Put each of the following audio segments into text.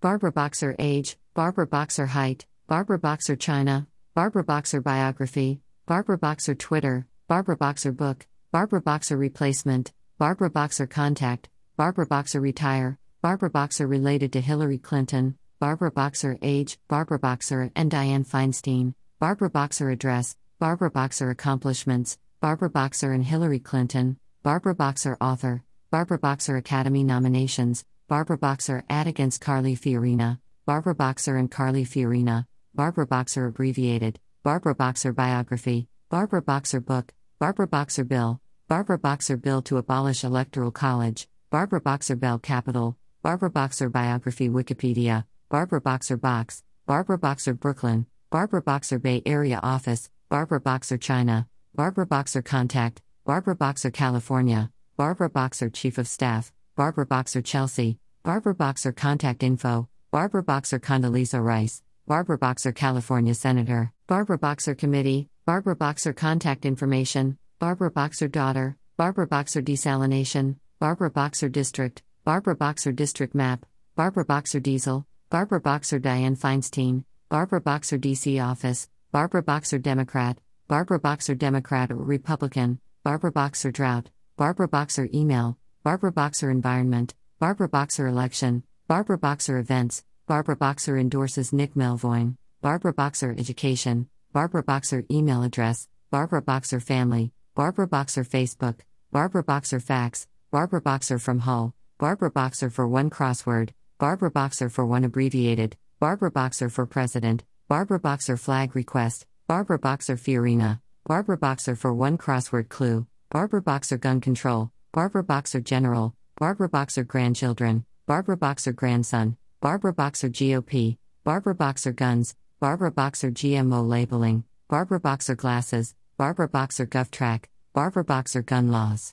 Barbara Boxer Age, Barbara Boxer Height, Barbara Boxer China, Barbara Boxer Biography, Barbara Boxer Twitter, Barbara Boxer Book, Barbara Boxer Replacement, Barbara Boxer Contact, Barbara Boxer Retire, Barbara Boxer related to Hillary Clinton, Barbara Boxer Age, Barbara Boxer and Dianne Feinstein, Barbara Boxer Address, Barbara Boxer Accomplishments, Barbara Boxer and Hillary Clinton, Barbara Boxer Author, Barbara Boxer Academy Nominations, Barbara Boxer Ad Against Carly Fiorina, Barbara Boxer and Carly Fiorina, Barbara Boxer Abbreviated, Barbara Boxer Biography, Barbara Boxer Book, Barbara Boxer Bill, Barbara Boxer Bill to Abolish Electoral College, Barbara Boxer Bell Capital, Barbara Boxer Biography Wikipedia, Barbara Boxer Box, Barbara Boxer Brooklyn, Barbara Boxer Bay Area Office, Barbara Boxer China, Barbara Boxer Contact, Barbara Boxer California, Barbara Boxer Chief of Staff, Barbara Boxer Chelsea, Barbara Boxer Contact Info, Barbara Boxer Condoleezza Rice, Barbara Boxer California Senator, Barbara Boxer Committee, Barbara Boxer Contact Information, Barbara Boxer Daughter, Barbara Boxer Desalination, Barbara Boxer District, Barbara Boxer District Map, Barbara Boxer Diesel, Barbara Boxer Dianne Feinstein, Barbara Boxer DC Office, Barbara Boxer Democrat, Barbara Boxer Democrat or Republican, Barbara Boxer Drought, Barbara Boxer Email, Barbara Boxer Environment, Barbara Boxer Election, Barbara Boxer Events, Barbara Boxer endorses Nick Melvoin, Barbara Boxer Education, Barbara Boxer Email Address, Barbara Boxer Family, Barbara Boxer Facebook, Barbara Boxer Fax, Barbara Boxer from Hull, Barbara Boxer for one crossword, Barbara Boxer for one abbreviated, Barbara Boxer for President, Barbara Boxer Flag Request, Barbara Boxer Fiorina, Barbara Boxer for one crossword clue, Barbara Boxer Gun Control, Barbara Boxer General, Barbara Boxer Grandchildren, Barbara Boxer Grandson, Barbara Boxer GOP, Barbara Boxer Guns, Barbara Boxer GMO Labeling, Barbara Boxer Glasses, Barbara Boxer GovTrack, Barbara Boxer Gun Laws.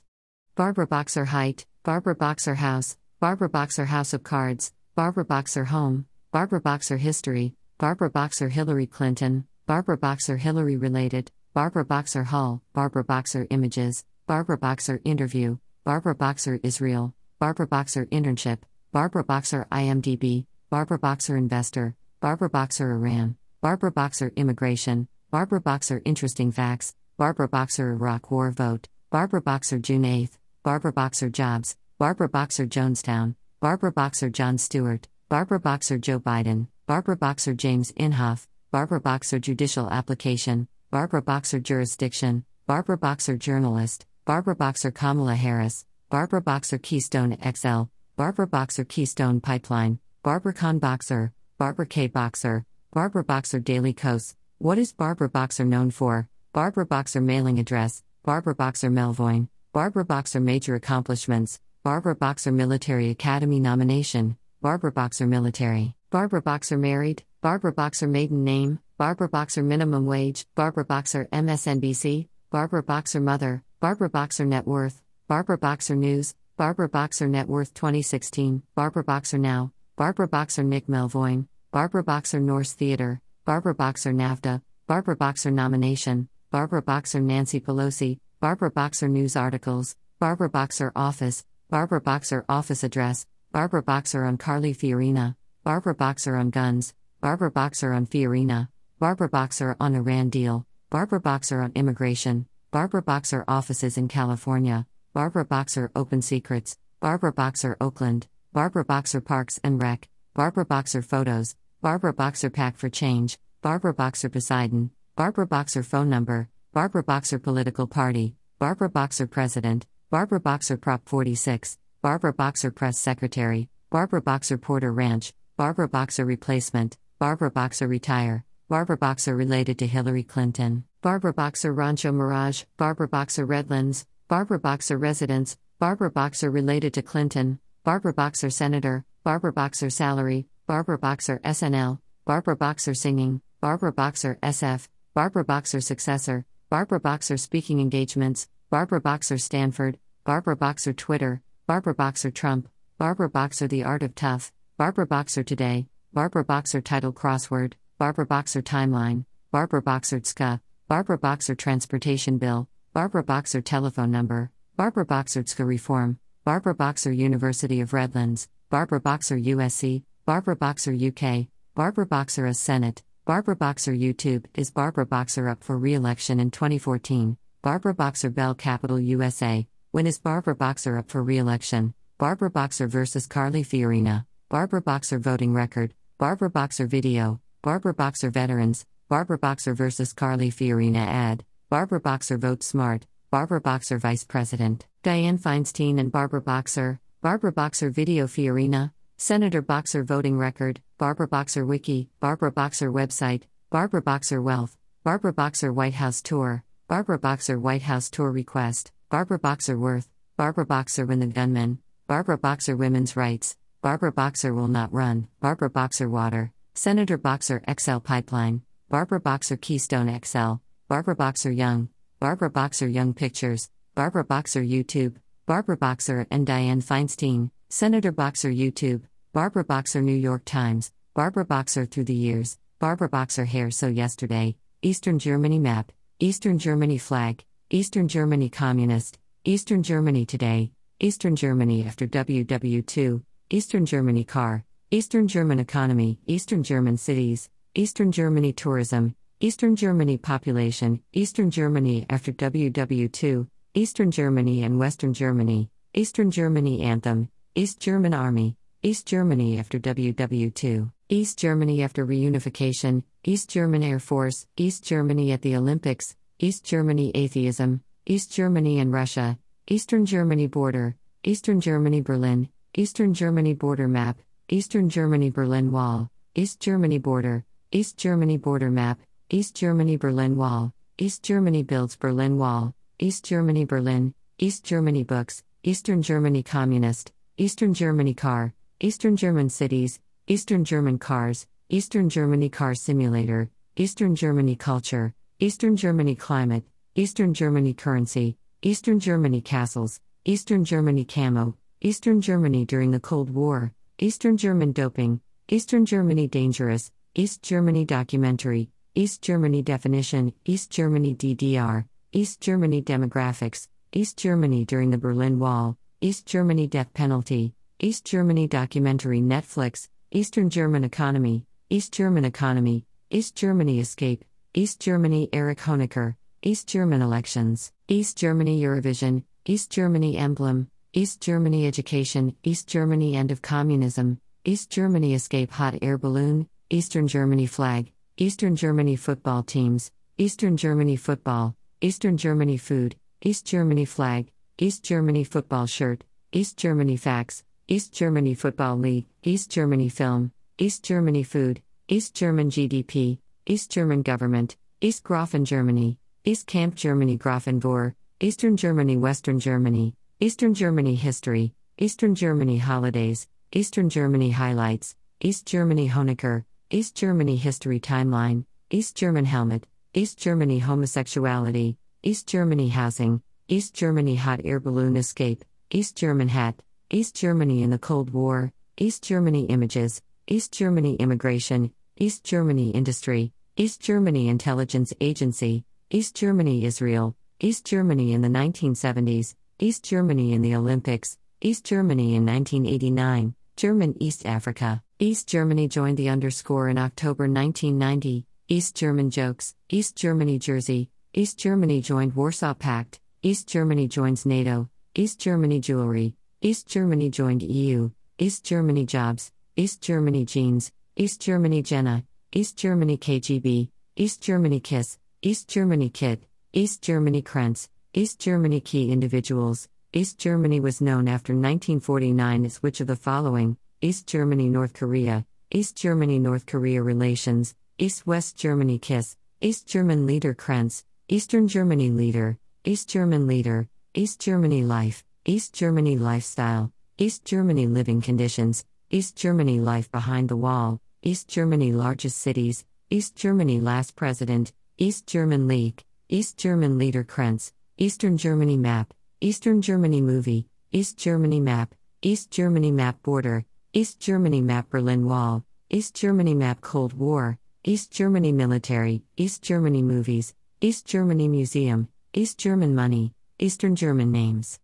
Barbara Boxer Height, Barbara Boxer House, Barbara Boxer House of Cards, Barbara Boxer Home, Barbara Boxer History, Barbara Boxer Hillary Clinton, Barbara Boxer Hillary Related, Barbara Boxer Hull, Barbara Boxer Images, Barbara Boxer Interview, Barbara Boxer Israel, Barbara Boxer Internship, Barbara Boxer IMDb, Barbara Boxer Investor, Barbara Boxer Iran, Barbara Boxer Immigration, Barbara Boxer Interesting Facts, Barbara Boxer Iraq War Vote, Barbara Boxer June 8th, Barbara Boxer Jobs, Barbara Boxer Jonestown, Barbara Boxer Jon Stewart, Barbara Boxer Joe Biden, Barbara Boxer James Inhofe, Barbara Boxer Judicial Application, Barbara Boxer Jurisdiction, Barbara Boxer Journalist, Barbara Boxer Kamala Harris, Barbara Boxer Keystone XL, Barbara Boxer Keystone Pipeline, Barbara Khan Boxer, Barbara K. Boxer, Barbara Boxer Daily Kos. What is Barbara Boxer known for? Barbara Boxer Mailing Address, Barbara Boxer Melvoin, Barbara Boxer Major Accomplishments, Barbara Boxer Military Academy Nomination, Barbara Boxer Military, Barbara Boxer Married, Barbara Boxer Maiden Name, Barbara Boxer Minimum Wage, Barbara Boxer MSNBC, Barbara Boxer Mother, Barbara Boxer Net Worth, Barbara Boxer News, Barbara Boxer Net Worth 2016, Barbara Boxer Now, Barbara Boxer Nick Melvoin, Barbara Boxer Norse Theater, Barbara Boxer NAFTA, Barbara Boxer Nomination, Barbara Boxer Nancy Pelosi, Barbara Boxer News Articles, Barbara Boxer Office, Barbara Boxer Office Address, Barbara Boxer on Carly Fiorina, Barbara Boxer on Guns, Barbara Boxer on Fiorina, Barbara Boxer on Iran Deal, Barbara Boxer on Immigration, Barbara Boxer Offices in California, Barbara Boxer Open Secrets, Barbara Boxer Oakland, Barbara Boxer Parks and Rec, Barbara Boxer Photos, Barbara Boxer PAC for Change, Barbara Boxer Poseidon, Barbara Boxer Phone Number, Barbara Boxer Political Party, Barbara Boxer President, Barbara Boxer Prop 46, Barbara Boxer Press Secretary, Barbara Boxer Porter Ranch, Barbara Boxer Replacement, Barbara Boxer Retire, Barbara Boxer related to Hillary Clinton, Barbara Boxer Rancho Mirage, Barbara Boxer Redlands, Barbara Boxer Residence, Barbara Boxer related to Clinton, Barbara Boxer Senator, Barbara Boxer Salary, Barbara Boxer SNL, Barbara Boxer Singing, Barbara Boxer SF, Barbara Boxer Successor, Barbara Boxer Speaking Engagements, Barbara Boxer Stanford, Barbara Boxer Twitter, Barbara Boxer Trump, Barbara Boxer The Art of Tough, Barbara Boxer Today, Barbara Boxer Title Crossword, Barbara Boxer Timeline, Barbara Boxer TSCA, Barbara Boxer Transportation Bill, Barbara Boxer Telephone Number, Barbara Boxer TSCA Reform, Barbara Boxer University of Redlands, Barbara Boxer USC, Barbara Boxer UK, Barbara Boxer as Senate, Barbara Boxer YouTube is Barbara Boxer up for re election in 2014, Barbara Boxer Bell Capital USA, when is Barbara Boxer up for re election, Barbara Boxer versus Carly Fiorina, Barbara Boxer voting record, Barbara Boxer video, Barbara Boxer veterans, Barbara Boxer versus Carly Fiorina ad, Barbara Boxer vote smart, Barbara Boxer vice president, Dianne Feinstein and Barbara Boxer, Barbara Boxer video Fiorina, Senator Boxer voting record, Barbara Boxer wiki, Barbara Boxer website, Barbara Boxer wealth, Barbara Boxer White House tour, Barbara Boxer White House tour request, Barbara Boxer worth, Barbara Boxer win the gunman, Barbara Boxer women's rights, Barbara Boxer will not run, Barbara Boxer water, Senator Boxer XL pipeline, Barbara Boxer Keystone XL, Barbara Boxer Young, Barbara Boxer Young Pictures, Barbara Boxer YouTube, Barbara Boxer and Dianne Feinstein, Senator Boxer YouTube, Barbara Boxer New York Times, Barbara Boxer through the years, Barbara Boxer hair so yesterday, Eastern Germany map, Eastern Germany flag, Eastern Germany communist, Eastern Germany today, Eastern Germany after WW2, Eastern Germany car, Eastern German economy, Eastern German cities, Eastern Germany tourism, Eastern Germany population, Eastern Germany after WW2, Eastern Germany and Western Germany, Eastern Germany anthem, East German Army, East Germany after WW2, East Germany after reunification, East German Air Force, East Germany at the Olympics, East Germany atheism, East Germany and Russia, Eastern Germany border, Eastern Germany Berlin, Eastern Germany border map, Eastern Germany Berlin Wall, East Germany border, East Germany border map, East Germany Berlin Wall, East Germany builds Berlin Wall, East Germany Berlin, East Germany books, Eastern Germany communist, Eastern Germany car, Eastern German cities, Eastern German cars, Eastern Germany car simulator, Eastern Germany culture, Eastern Germany climate, Eastern Germany currency, Eastern Germany castles, Eastern Germany camo, Eastern Germany during the Cold War, Eastern German doping, Eastern Germany dangerous, East Germany documentary, East Germany definition, East Germany DDR, East Germany demographics, East Germany during the Berlin Wall, East Germany death penalty, East Germany documentary Netflix, Eastern German economy, East German economy, East Germany escape, East Germany Erich Honecker, East German elections, East Germany Eurovision, East Germany emblem, East Germany education, East Germany end of communism, East Germany escape hot air balloon, Eastern Germany flag, Eastern Germany football teams, Eastern Germany football, Eastern Germany food, East Germany flag, East Germany football shirt, East Germany facts, East Germany Football League, East Germany Film, East Germany Food, East German GDP, East German Government, East Grafen Germany, East Camp Germany Grafenwöhr, Eastern Germany Western Germany, Eastern Germany History, Eastern Germany Holidays, Eastern Germany Highlights, East Germany Honecker, East Germany History Timeline, East German Helmet, East Germany Homosexuality, East Germany Housing, East Germany Hot Air Balloon Escape, East German Hat, East Germany in the Cold War, East Germany Images, East Germany Immigration, East Germany Industry, East Germany Intelligence Agency, East Germany Israel, East Germany in the 1970s, East Germany in the Olympics, East Germany in 1989, German East Africa, East Germany joined the underscore in October 1990, East German jokes, East Germany Jersey, East Germany joined Warsaw Pact, East Germany joins NATO, East Germany jewelry, East Germany joined EU, East Germany jobs, East Germany jeans, East Germany Jena, East Germany KGB, East Germany Kiss, East Germany Kit, East Germany Krenz, East Germany Key individuals. East Germany was known after 1949 as which of the following East Germany North Korea, East Germany North Korea relations, East West Germany Kiss, East German leader Krenz, Eastern Germany leader, East German leader, East Germany life, East Germany lifestyle, East Germany living conditions, East Germany life behind the wall, East Germany largest cities, East Germany last president, East German League, East German leader Krenz, Eastern Germany map, Eastern Germany movie, East Germany map, East Germany map border, East Germany map Berlin Wall, East Germany map Cold War, East Germany military, East Germany movies, East Germany museum, East German money, Eastern German names.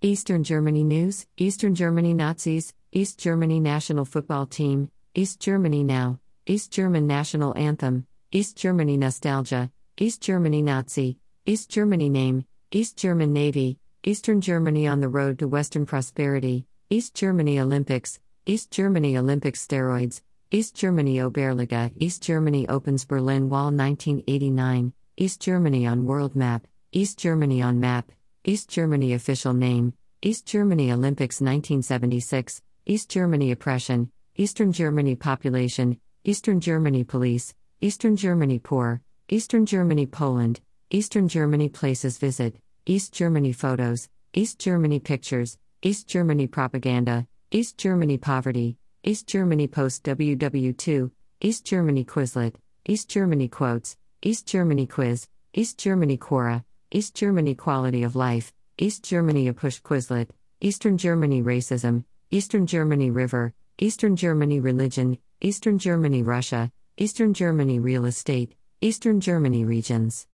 Eastern Germany News, Eastern Germany Nazis, East Germany National Football Team, East Germany Now, East German National Anthem, East Germany Nostalgia, East Germany Nazi, East Germany Name, East German Navy, Eastern Germany on the Road to Western Prosperity, East Germany Olympics, East Germany Olympic Steroids, East Germany Oberliga, East Germany opens Berlin Wall 1989, East Germany on World Map, East Germany on Map, East Germany official name, East Germany Olympics 1976, East Germany oppression, Eastern Germany population, Eastern Germany police, Eastern Germany poor, Eastern Germany Poland, Eastern Germany places visit, East Germany photos, East Germany pictures, East Germany propaganda, East Germany poverty, East Germany post WW2, East Germany Quizlet, East Germany quotes, East Germany quiz, East Germany Quora, East Germany quality of life, East Germany a push Quizlet, Eastern Germany racism, Eastern Germany river, Eastern Germany religion, Eastern Germany Russia, Eastern Germany real estate, Eastern Germany regions.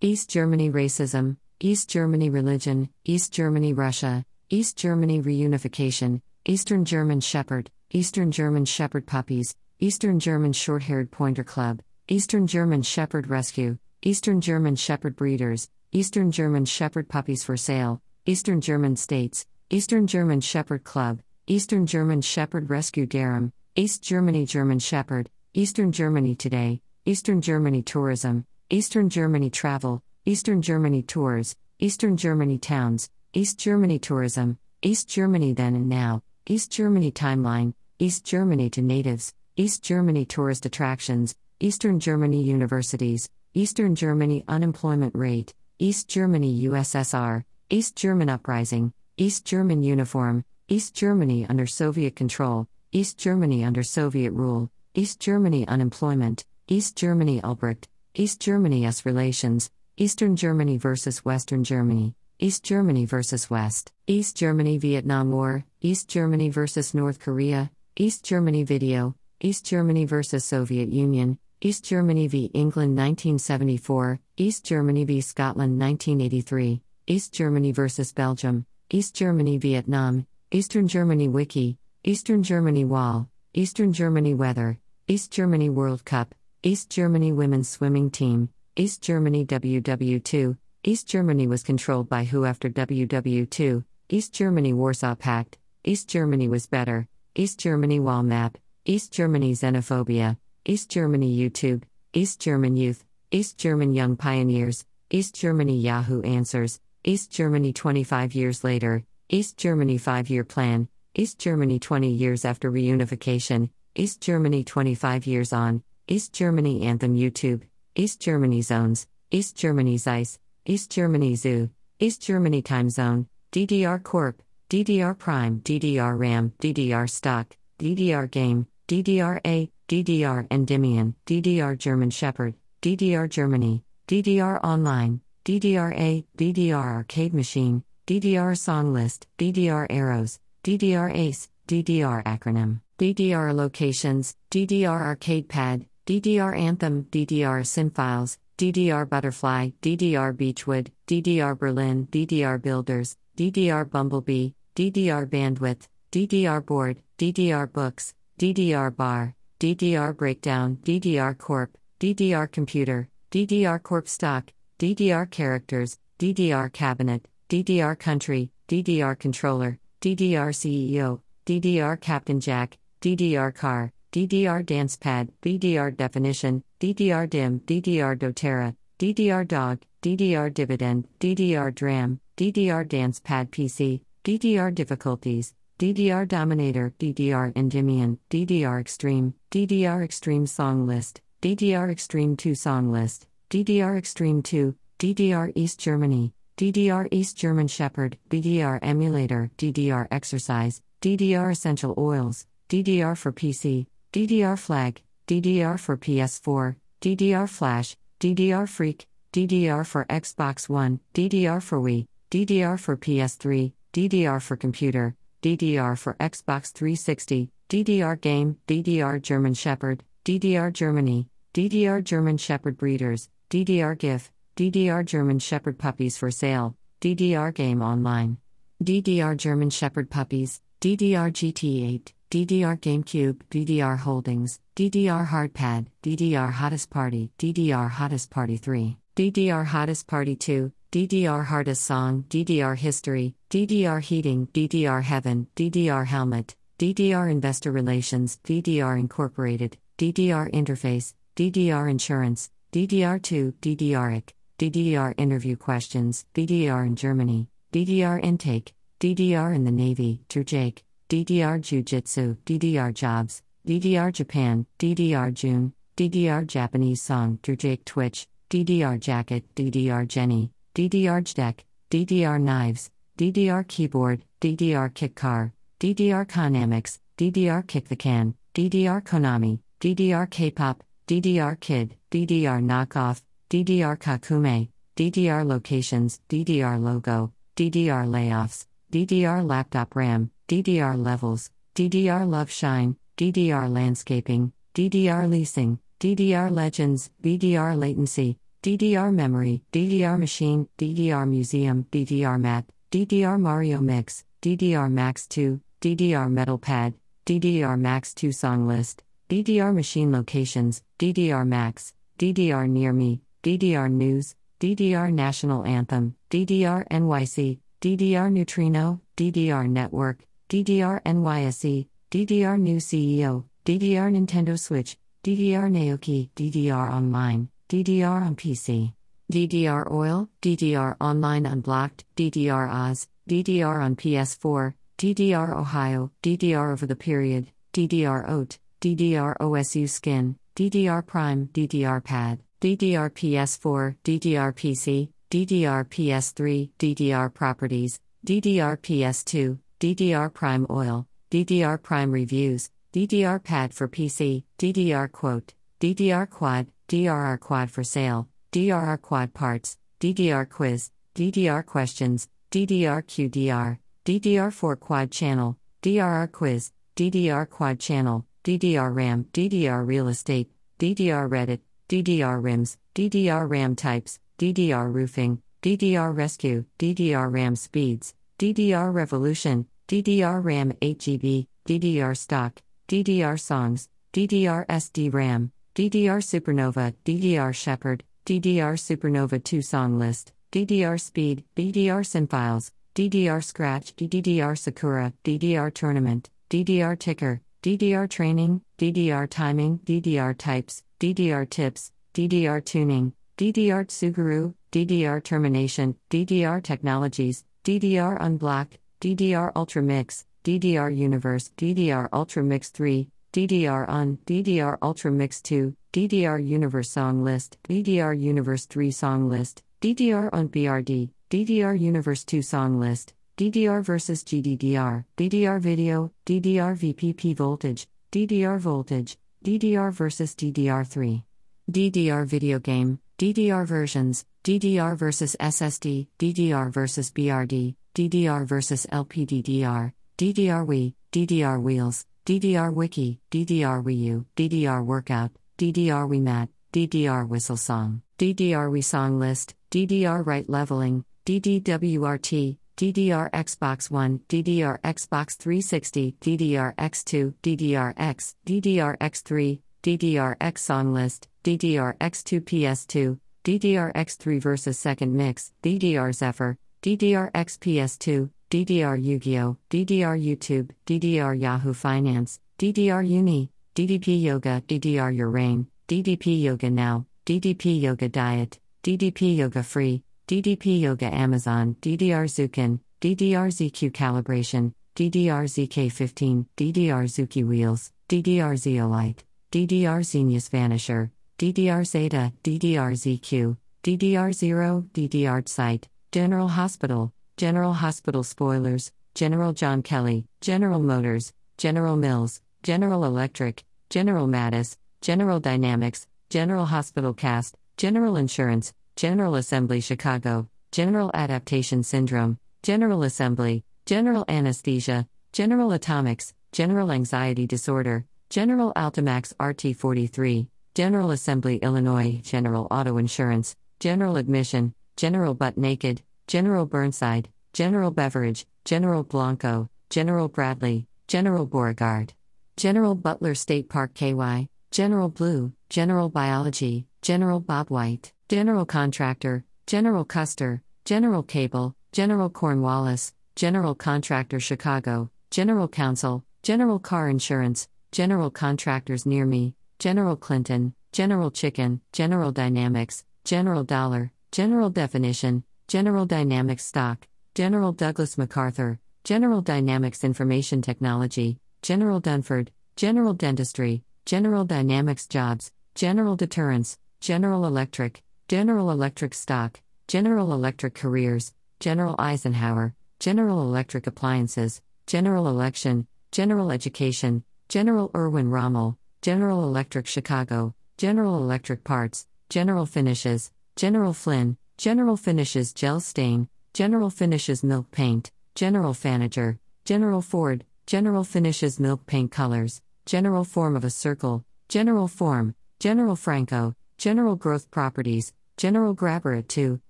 East Germany racism, East Germany religion, East Germany Russia, East Germany reunification, Eastern German Shepherd, Eastern German Shepherd Puppies, Eastern German Short Haired Pointer Club, Eastern German Shepherd Rescue, Eastern German Shepherd Breeders, Eastern German Shepherd Puppies for Sale, Eastern German States, Eastern German Shepherd Club, Eastern German Shepherd Rescue Garum, East Germany German Shepherd, Eastern Germany Today, Eastern Germany Tourism, Eastern Germany Travel, Eastern Germany Tours, Eastern Germany Towns, East Germany Tourism, East Germany Then and Now, East Germany Timeline, East Germany to Natives, East Germany Tourist Attractions, Eastern Germany Universities, Eastern Germany Unemployment Rate, East Germany USSR, East German Uprising, East German Uniform, East Germany under Soviet control, East Germany under Soviet rule, East Germany Unemployment, East Germany Albrecht, East Germany S relations, Eastern Germany versus Western Germany, East Germany versus West, East Germany Vietnam War, East Germany versus North Korea, East Germany Video, East Germany versus Soviet Union, East Germany v England 1974, East Germany v Scotland 1983, East Germany versus Belgium, East Germany Vietnam, Eastern Germany Wiki, Eastern Germany Wall, Eastern Germany Weather, East Germany World Cup, East Germany Women's Swimming Team, East Germany WW2, East Germany was controlled by who after WW2, East Germany Warsaw Pact, East Germany was better, East Germany Wall Map, East Germany Xenophobia, East Germany YouTube, East German Youth, East German Young Pioneers, East Germany Yahoo Answers, East Germany 25 years later, East Germany 5 year plan, East Germany 20 years after reunification, East Germany 25 years on, East Germany Anthem YouTube, East Germany Zones, East Germany Zeiss, East Germany Zoo, East Germany Time Zone, DDR Corp, DDR Prime, DDR RAM, DDR Stock, DDR Game, DDR-A, DDR Endymion, DDR German Shepherd, DDR Germany, DDR Online, DDR-A, DDR Arcade Machine, DDR Song List, DDR Arrows, DDR Ace, DDR Acronym, DDR Locations, DDR Arcade Pad, DDR Anthem, DDR Files. DDR Butterfly, DDR Beechwood, DDR Berlin, DDR Builders, DDR Bumblebee, DDR Bandwidth, DDR Board, DDR Books, DDR Bar, DDR Breakdown, DDR Corp, DDR Computer, DDR Corp Stock, DDR Characters, DDR Cabinet, DDR Country, DDR Controller, DDR CEO, DDR Captain Jack, DDR Car, DDR Dance Pad, DDR Definition, DDR DIMM, DDR doTERRA, DDR Dog, DDR Dividend, DDR DRAM, DDR Dance Pad PC, DDR Difficulties, DDR Dominator, DDR Endymion, DDR Extreme, DDR Extreme Song List, DDR Extreme 2 Song List, DDR Extreme 2, DDR East Germany, DDR East German Shepherd, DDR Emulator, DDR Exercise, DDR Essential Oils, DDR for PC, DDR Flag, DDR for PS4, DDR Flash, DDR Freak, DDR for Xbox One, DDR for Wii, DDR for PS3, DDR for Computer, DDR for Xbox 360, DDR Game, DDR German Shepherd, DDR Germany, DDR German Shepherd Breeders, DDR GIF, DDR German Shepherd Puppies for Sale, DDR Game Online, DDR German Shepherd Puppies, DDR GT8, DDR GameCube, DDR Holdings, DDR Hardpad, DDR Hottest Party, DDR Hottest Party 3, DDR Hottest Party 2, DDR Hardest Song, DDR History, DDR Heating, DDR Heaven, DDR Helmet, DDR Investor Relations, DDR Incorporated, DDR Interface, DDR Insurance, DDR2, DDR DDR Interview Questions, DDR in Germany, DDR Intake, DDR in the Navy, Jake, DDR Jiu Jitsu, DDR Jobs, DDR Japan, DDR June, DDR Japanese Song, Jake Twitch, DDR Jacket, DDR Jenny, DDR JEDEC, DDR Knives, DDR Keyboard, DDR Kick Car, DDR Konamix, DDR Kick the Can, DDR Konami, DDR K-pop, DDR Kid, DDR Knockoff, DDR Kakume, DDR Locations, DDR Logo, DDR Layoffs, DDR Laptop RAM, DDR Levels, DDR Love Shine, DDR Landscaping, DDR Leasing, DDR Legends, DDR Latency, DDR Memory, DDR Machine, DDR Museum, DDR Map, DDR Mario Mix, DDR Max 2, DDR Metal Pad, DDR Max 2 Song List, DDR Machine Locations, DDR Max, DDR Near Me, DDR News, DDR National Anthem, DDR NYC, DDR Neutrino, DDR Network, DDR NYSE, DDR New CEO, DDR Nintendo Switch, DDR Naoki, DDR Online. DDR on PC. DDR Oil, DDR Online Unblocked, DDR Oz, DDR on PS4, DDR Ohio, DDR Over the Period, DDR OAT, DDR OSU Skin, DDR Prime, DDR Pad, DDR PS4, DDR PC, DDR PS3, DDR Properties, DDR PS2, DDR Prime Oil, DDR Prime Reviews, DDR Pad for PC, DDR Quote, DDR Quad, DRR Quad for sale, DRR Quad parts, DDR Quiz, DDR Questions, DDR QDR, DDR4 Quad Channel, DRR Quiz, DDR Quad Channel, DDR RAM, DDR Real Estate, DDR Reddit, DDR RIMS, DDR RAM Types, DDR Roofing, DDR Rescue, DDR RAM Speeds, DDR Revolution, DDR RAM 8GB, DDR Stock, DDR Songs, DDR SD RAM, DDR Supernova, DDR Shepherd, DDR Supernova 2 Song List, DDR Speed, DDR Synfiles, DDR Scratch, DDR Sakura, DDR Tournament, DDR Ticker, DDR Training, DDR Timing, DDR Types, DDR Tips, DDR Tuning, DDR Tsugaru, DDR Termination, DDR Technologies, DDR Unblocked, DDR Ultra Mix, DDR Universe, DDR Ultra Mix 3, DDR on DDR Ultra Mix 2, DDR Universe Song List, DDR Universe 3 Song List, DDR on BRD, DDR Universe 2 Song List, DDR versus GDDR, DDR Video, DDR VPP Voltage, DDR Voltage, DDR versus DDR3, DDR Video Game, DDR Versions, DDR versus SSD, DDR versus BRD, DDR versus LPDDR, DDR Wii, DDR Wheels, DDR Wiki, DDR Wii U, DDR Workout, DDR WiiMat, DDR Whistle Song, DDR Wii Song List, DDR Write Leveling, DDWRT, DDR Xbox One, DDR Xbox 360, DDR X2, DDR X, DDR X3, DDR X Song List, DDR X2 PS2, DDR X3 vs Second Mix, DDR Zephyr, DDR X PS2, DDR Yu Gi Oh!, DDR YouTube, DDR Yahoo Finance, DDR Uni, DDP Yoga, DDR Your Rain, DDP Yoga Now, DDP Yoga Diet, DDP Yoga Free, DDP Yoga Amazon, DDR Zukin, DDR ZQ Calibration, DDR ZK15, DDR Zuki Wheels, DDR Zeolite, DDR Zenius Vanisher, DDR Zeta, DDR ZQ, DDR Zero, DDR Site, General Hospital, General Hospital Spoilers, General John Kelly, General Motors, General Mills, General Electric, General Mattis, General Dynamics, General Hospital Cast, General Insurance, General Assembly Chicago, General Adaptation Syndrome, General Assembly, General Anesthesia, General Atomics, General Anxiety Disorder, General Altimax RT 43, General Assembly Illinois, General Auto Insurance, General Admission, General Butt Naked, General Burnside, General Beverage, General Blanco, General Bradley, General Beauregard. General Butler State Park KY, General Blue, General Biology, General Bob White, General Contractor, General Custer, General Cable, General Cornwallis, General Contractor Chicago, General Counsel, General Car Insurance, General Contractors Near Me, General Clinton, General Chicken, General Dynamics, General Dollar, General Definition, General Dynamics Stock, General Douglas MacArthur, General Dynamics Information Technology, General Dunford, General Dentistry, General Dynamics Jobs, General Deterrence, General Electric, General Electric Stock, General Electric Careers, General Eisenhower, General Electric Appliances, General Election, General Education, General Erwin Rommel, General Electric Chicago, General Electric Parts, General Finishes, General Flynn, General Finishes Gel Stain, General Finishes Milk Paint, General Fanager, General Ford, General Finishes Milk Paint Colors, General Form of a Circle, General Form, General Franco, General Growth Properties, General Grabber at 2,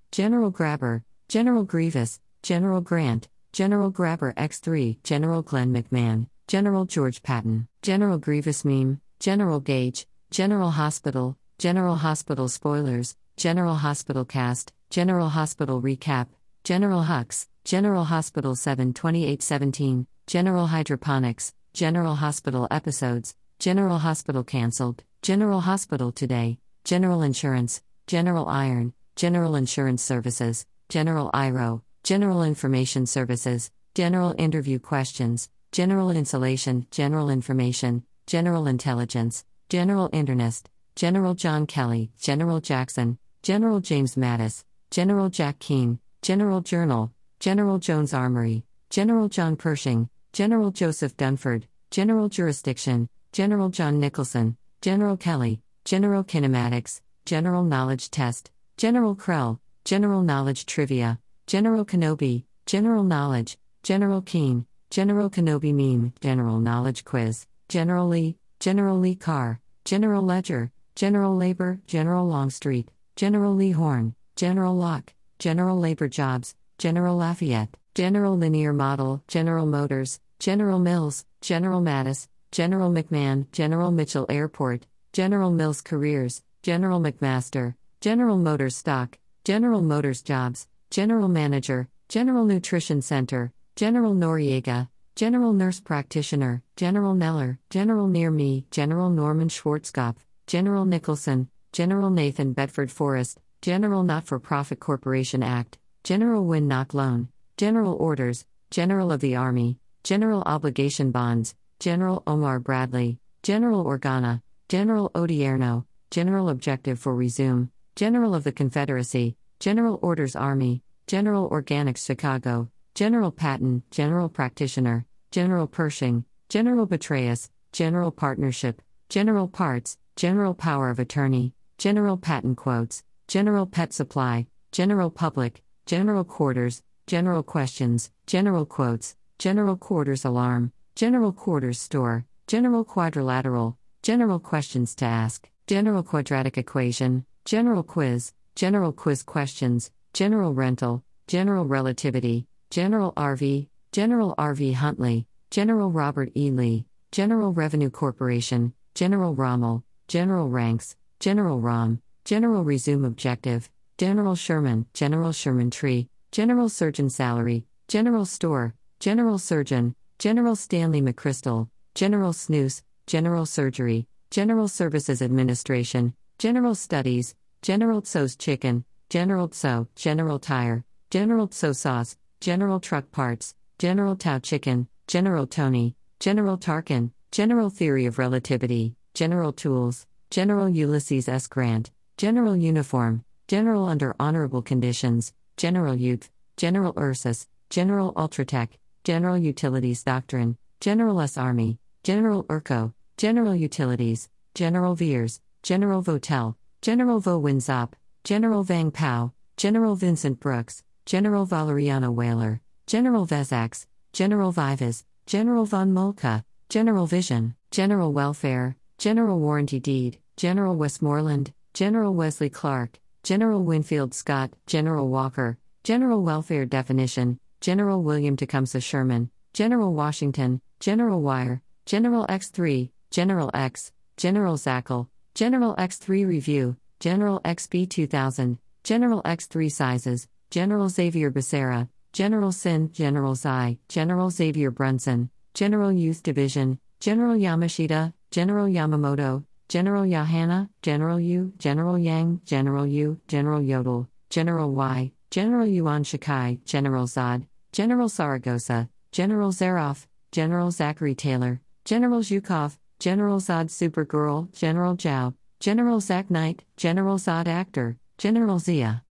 General Grabber, General Grievous, General Grant, General Grabber X3, General Glenn McMahon, General George Patton, General Grievous Meme, General Gage, General Hospital, General Hospital Spoilers, General Hospital Cast, General Hospital Recap, General Hux, General Hospital 7 2817, General Hydroponics, General Hospital Episodes, General Hospital Cancelled, General Hospital Today, General Insurance, General Iron, General Insurance Services, General IRO, General Information Services, General Interview Questions, General Insulation, General Information, General Intelligence, General Internist, General John Kelly, General Jackson, General James Mattis, General Jack Keane, General Journal, General Jones Armory, General John Pershing, General Joseph Dunford, General Jurisdiction, General John Nicholson, General Kelly, General Kinematics, General Knowledge Test, General Krell, General Knowledge Trivia, General Kenobi, General Knowledge, General Keen, General Kenobi Meme, General Knowledge Quiz, General Lee, General Lee Carr, General Ledger, General Labor, General Longstreet, General Lee Horn, General Locke, General Labor Jobs, General Lafayette, General Linear Model, General Motors, General Mills, General Mattis, General McMahon, General Mitchell Airport, General Mills Careers, General McMaster, General Motors Stock, General Motors Jobs, General Manager, General Nutrition Center, General Noriega, General Nurse Practitioner, General Neller, General Near Me, General Norman Schwarzkopf, General Nicholson, General Nathan Bedford Forrest, General Not for Profit Corporation Act, General Win Knock Loan, General Orders, General of the Army, General Obligation Bonds, General Omar Bradley, General Organa, General Odierno, General Objective for Resume, General of the Confederacy, General Orders Army, General Organics Chicago, General Patton, General Practitioner, General Pershing, General Betrayus, General Partnership, General Parts, General Power of Attorney, General Patent Quotes, General Pet Supply, General Public, General Quarters, General Questions, General Quotes, General Quarters Alarm, General Quarters Store, General Quadrilateral, General Questions to Ask, General Quadratic Equation, General Quiz, General Quiz Questions, General Rental, General Relativity, General RV, General RV Huntley, General Robert E. Lee, General Revenue Corporation, General Rommel, General Ranks, General Rom, General Resume Objective, General Sherman, General Sherman Tree, General Surgeon Salary, General Store, General Surgeon, General Stanley McChrystal, General Snooze, General Surgery, General Services Administration, General Studies, General Tso's Chicken, General Tso, General Tire, General Tso Sauce, General Truck Parts, General Tao Chicken, General Tony, General Tarkin, General Theory of Relativity, General Tools, General Ulysses S. Grant, General Uniform, General Under Honorable Conditions, General Youth, General Ursus, General Ultratech, General Utilities Doctrine, General S. Army, General Urco, General Utilities, General Veers, General Votel, General Vo Winzop, General Vang Pao, General Vincent Brooks, General Valeriano Weyler, General Vezax, General Vivas, General von Moltke, General Vision, General Welfare, General Warranty Deed, General Westmoreland, General Wesley Clark, General Winfield Scott, General Walker, General Welfare Definition, General William Tecumseh Sherman, General Washington, General Wire, General X3, General X, General Zackle, General X3 Review, General XB 2000, General X3 Sizes, General Xavier Becerra, General Sin, General Zai, General Xavier Brunson, General Youth Division, General Yamashita, General Yamamoto, General Yahana, General Yu, General Yang, General Yu, General Yodel, General Y, General Yuan Shikai, General Zod, General Zaragoza, General Zaroff, General Zachary Taylor, General Zhukov, General Zod Supergirl, General Zhao, General Zach Knight, General Zod Actor, General Zia.